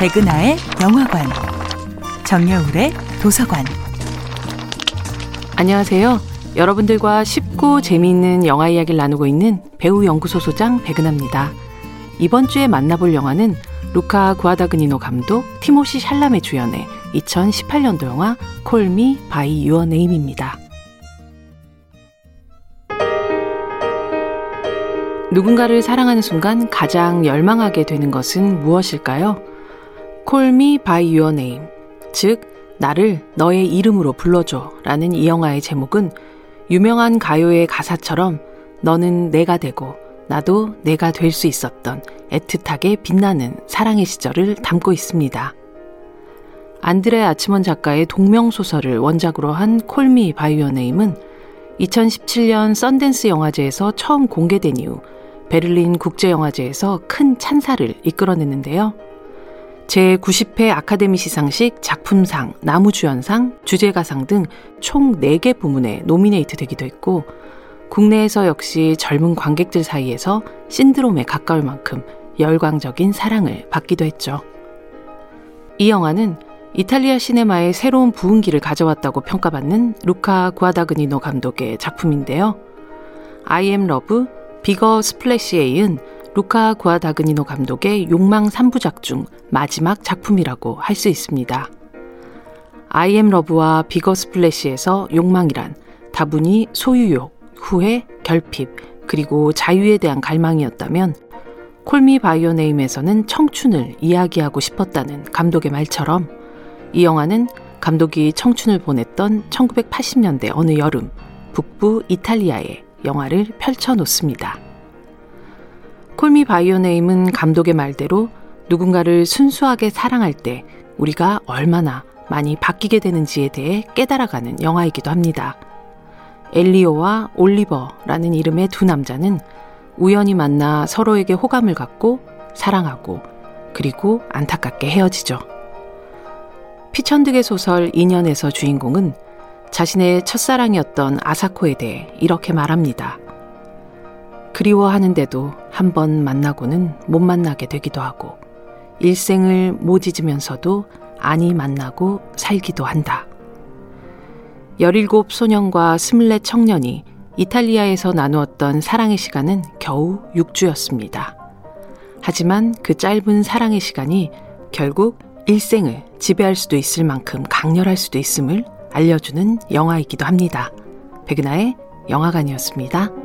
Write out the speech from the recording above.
백은하의 영화관, 정여울의 도서관. 안녕하세요. 여러분들과 쉽고 재미있는 영화 이야기를 나누고 있는 배우 연구소 소장 백은하입니다. 이번 주에 만나볼 영화는 루카 구아다그니노 감독, 티모시 샬라메 주연의 2018년도 영화 콜미 바이 유어 네임입니다. 누군가를 사랑하는 순간 가장 열망하게 되는 것은 무엇일까요? Me by your name. 즉, 나를 너의 이름으로 불러줘. 라는 이 영화의 제목은 유명한 가요의 가사처럼 너는 내가 되고 나도 내가 될 수 있었던 애틋하게 빛나는 사랑의 시절을 담고 있습니다. 안드레 아치먼 작가의 동명소설을 원작으로 한 콜미 바이오네임은 2017년 썬댄스 영화제에서 처음 공개된 이후 베를린 국제영화제에서 큰 찬사를 이끌어냈는데요. 제90회 아카데미 시상식 작품상, 남우주연상, 주제가상 등 총 4개 부문에 노미네이트 되기도 했고, 국내에서 역시 젊은 관객들 사이에서 신드롬에 가까울 만큼 열광적인 사랑을 받기도 했죠. 이 영화는 이탈리아 시네마의 새로운 부흥기를 가져왔다고 평가받는 루카 구아다그니노 감독의 작품인데요. I am Love, Bigger Splash에 이은 루카 구아다그니노 감독의 욕망 3부작 중 마지막 작품이라고 할 수 있습니다. I am 러브와 비거 스플래시에서 욕망이란 다분히 소유욕, 후회, 결핍, 그리고 자유에 대한 갈망이었다면 Call Me by Your Name에서는 청춘을 이야기하고 싶었다는 감독의 말처럼 이 영화는 감독이 청춘을 보냈던 1980년대 어느 여름 북부 이탈리아에 영화를 펼쳐 놓습니다. 콜미 바이오네임은 감독의 말대로 누군가를 순수하게 사랑할 때 우리가 얼마나 많이 바뀌게 되는지에 대해 깨달아가는 영화이기도 합니다. 엘리오와 올리버라는 이름의 두 남자는 우연히 만나 서로에게 호감을 갖고 사랑하고 그리고 안타깝게 헤어지죠. 피천득의 소설 인연에서 주인공은 자신의 첫사랑이었던 아사코에 대해 이렇게 말합니다. 그리워하는데도 한 번 만나고는 못 만나게 되기도 하고, 일생을 못 잊으면서도 아니 만나고 살기도 한다. 17 소년과 24 청년이 이탈리아에서 나누었던 사랑의 시간은 겨우 6주였습니다. 하지만 그 짧은 사랑의 시간이 결국 일생을 지배할 수도 있을 만큼 강렬할 수도 있음을 알려주는 영화이기도 합니다. 백은하의 영화관이었습니다.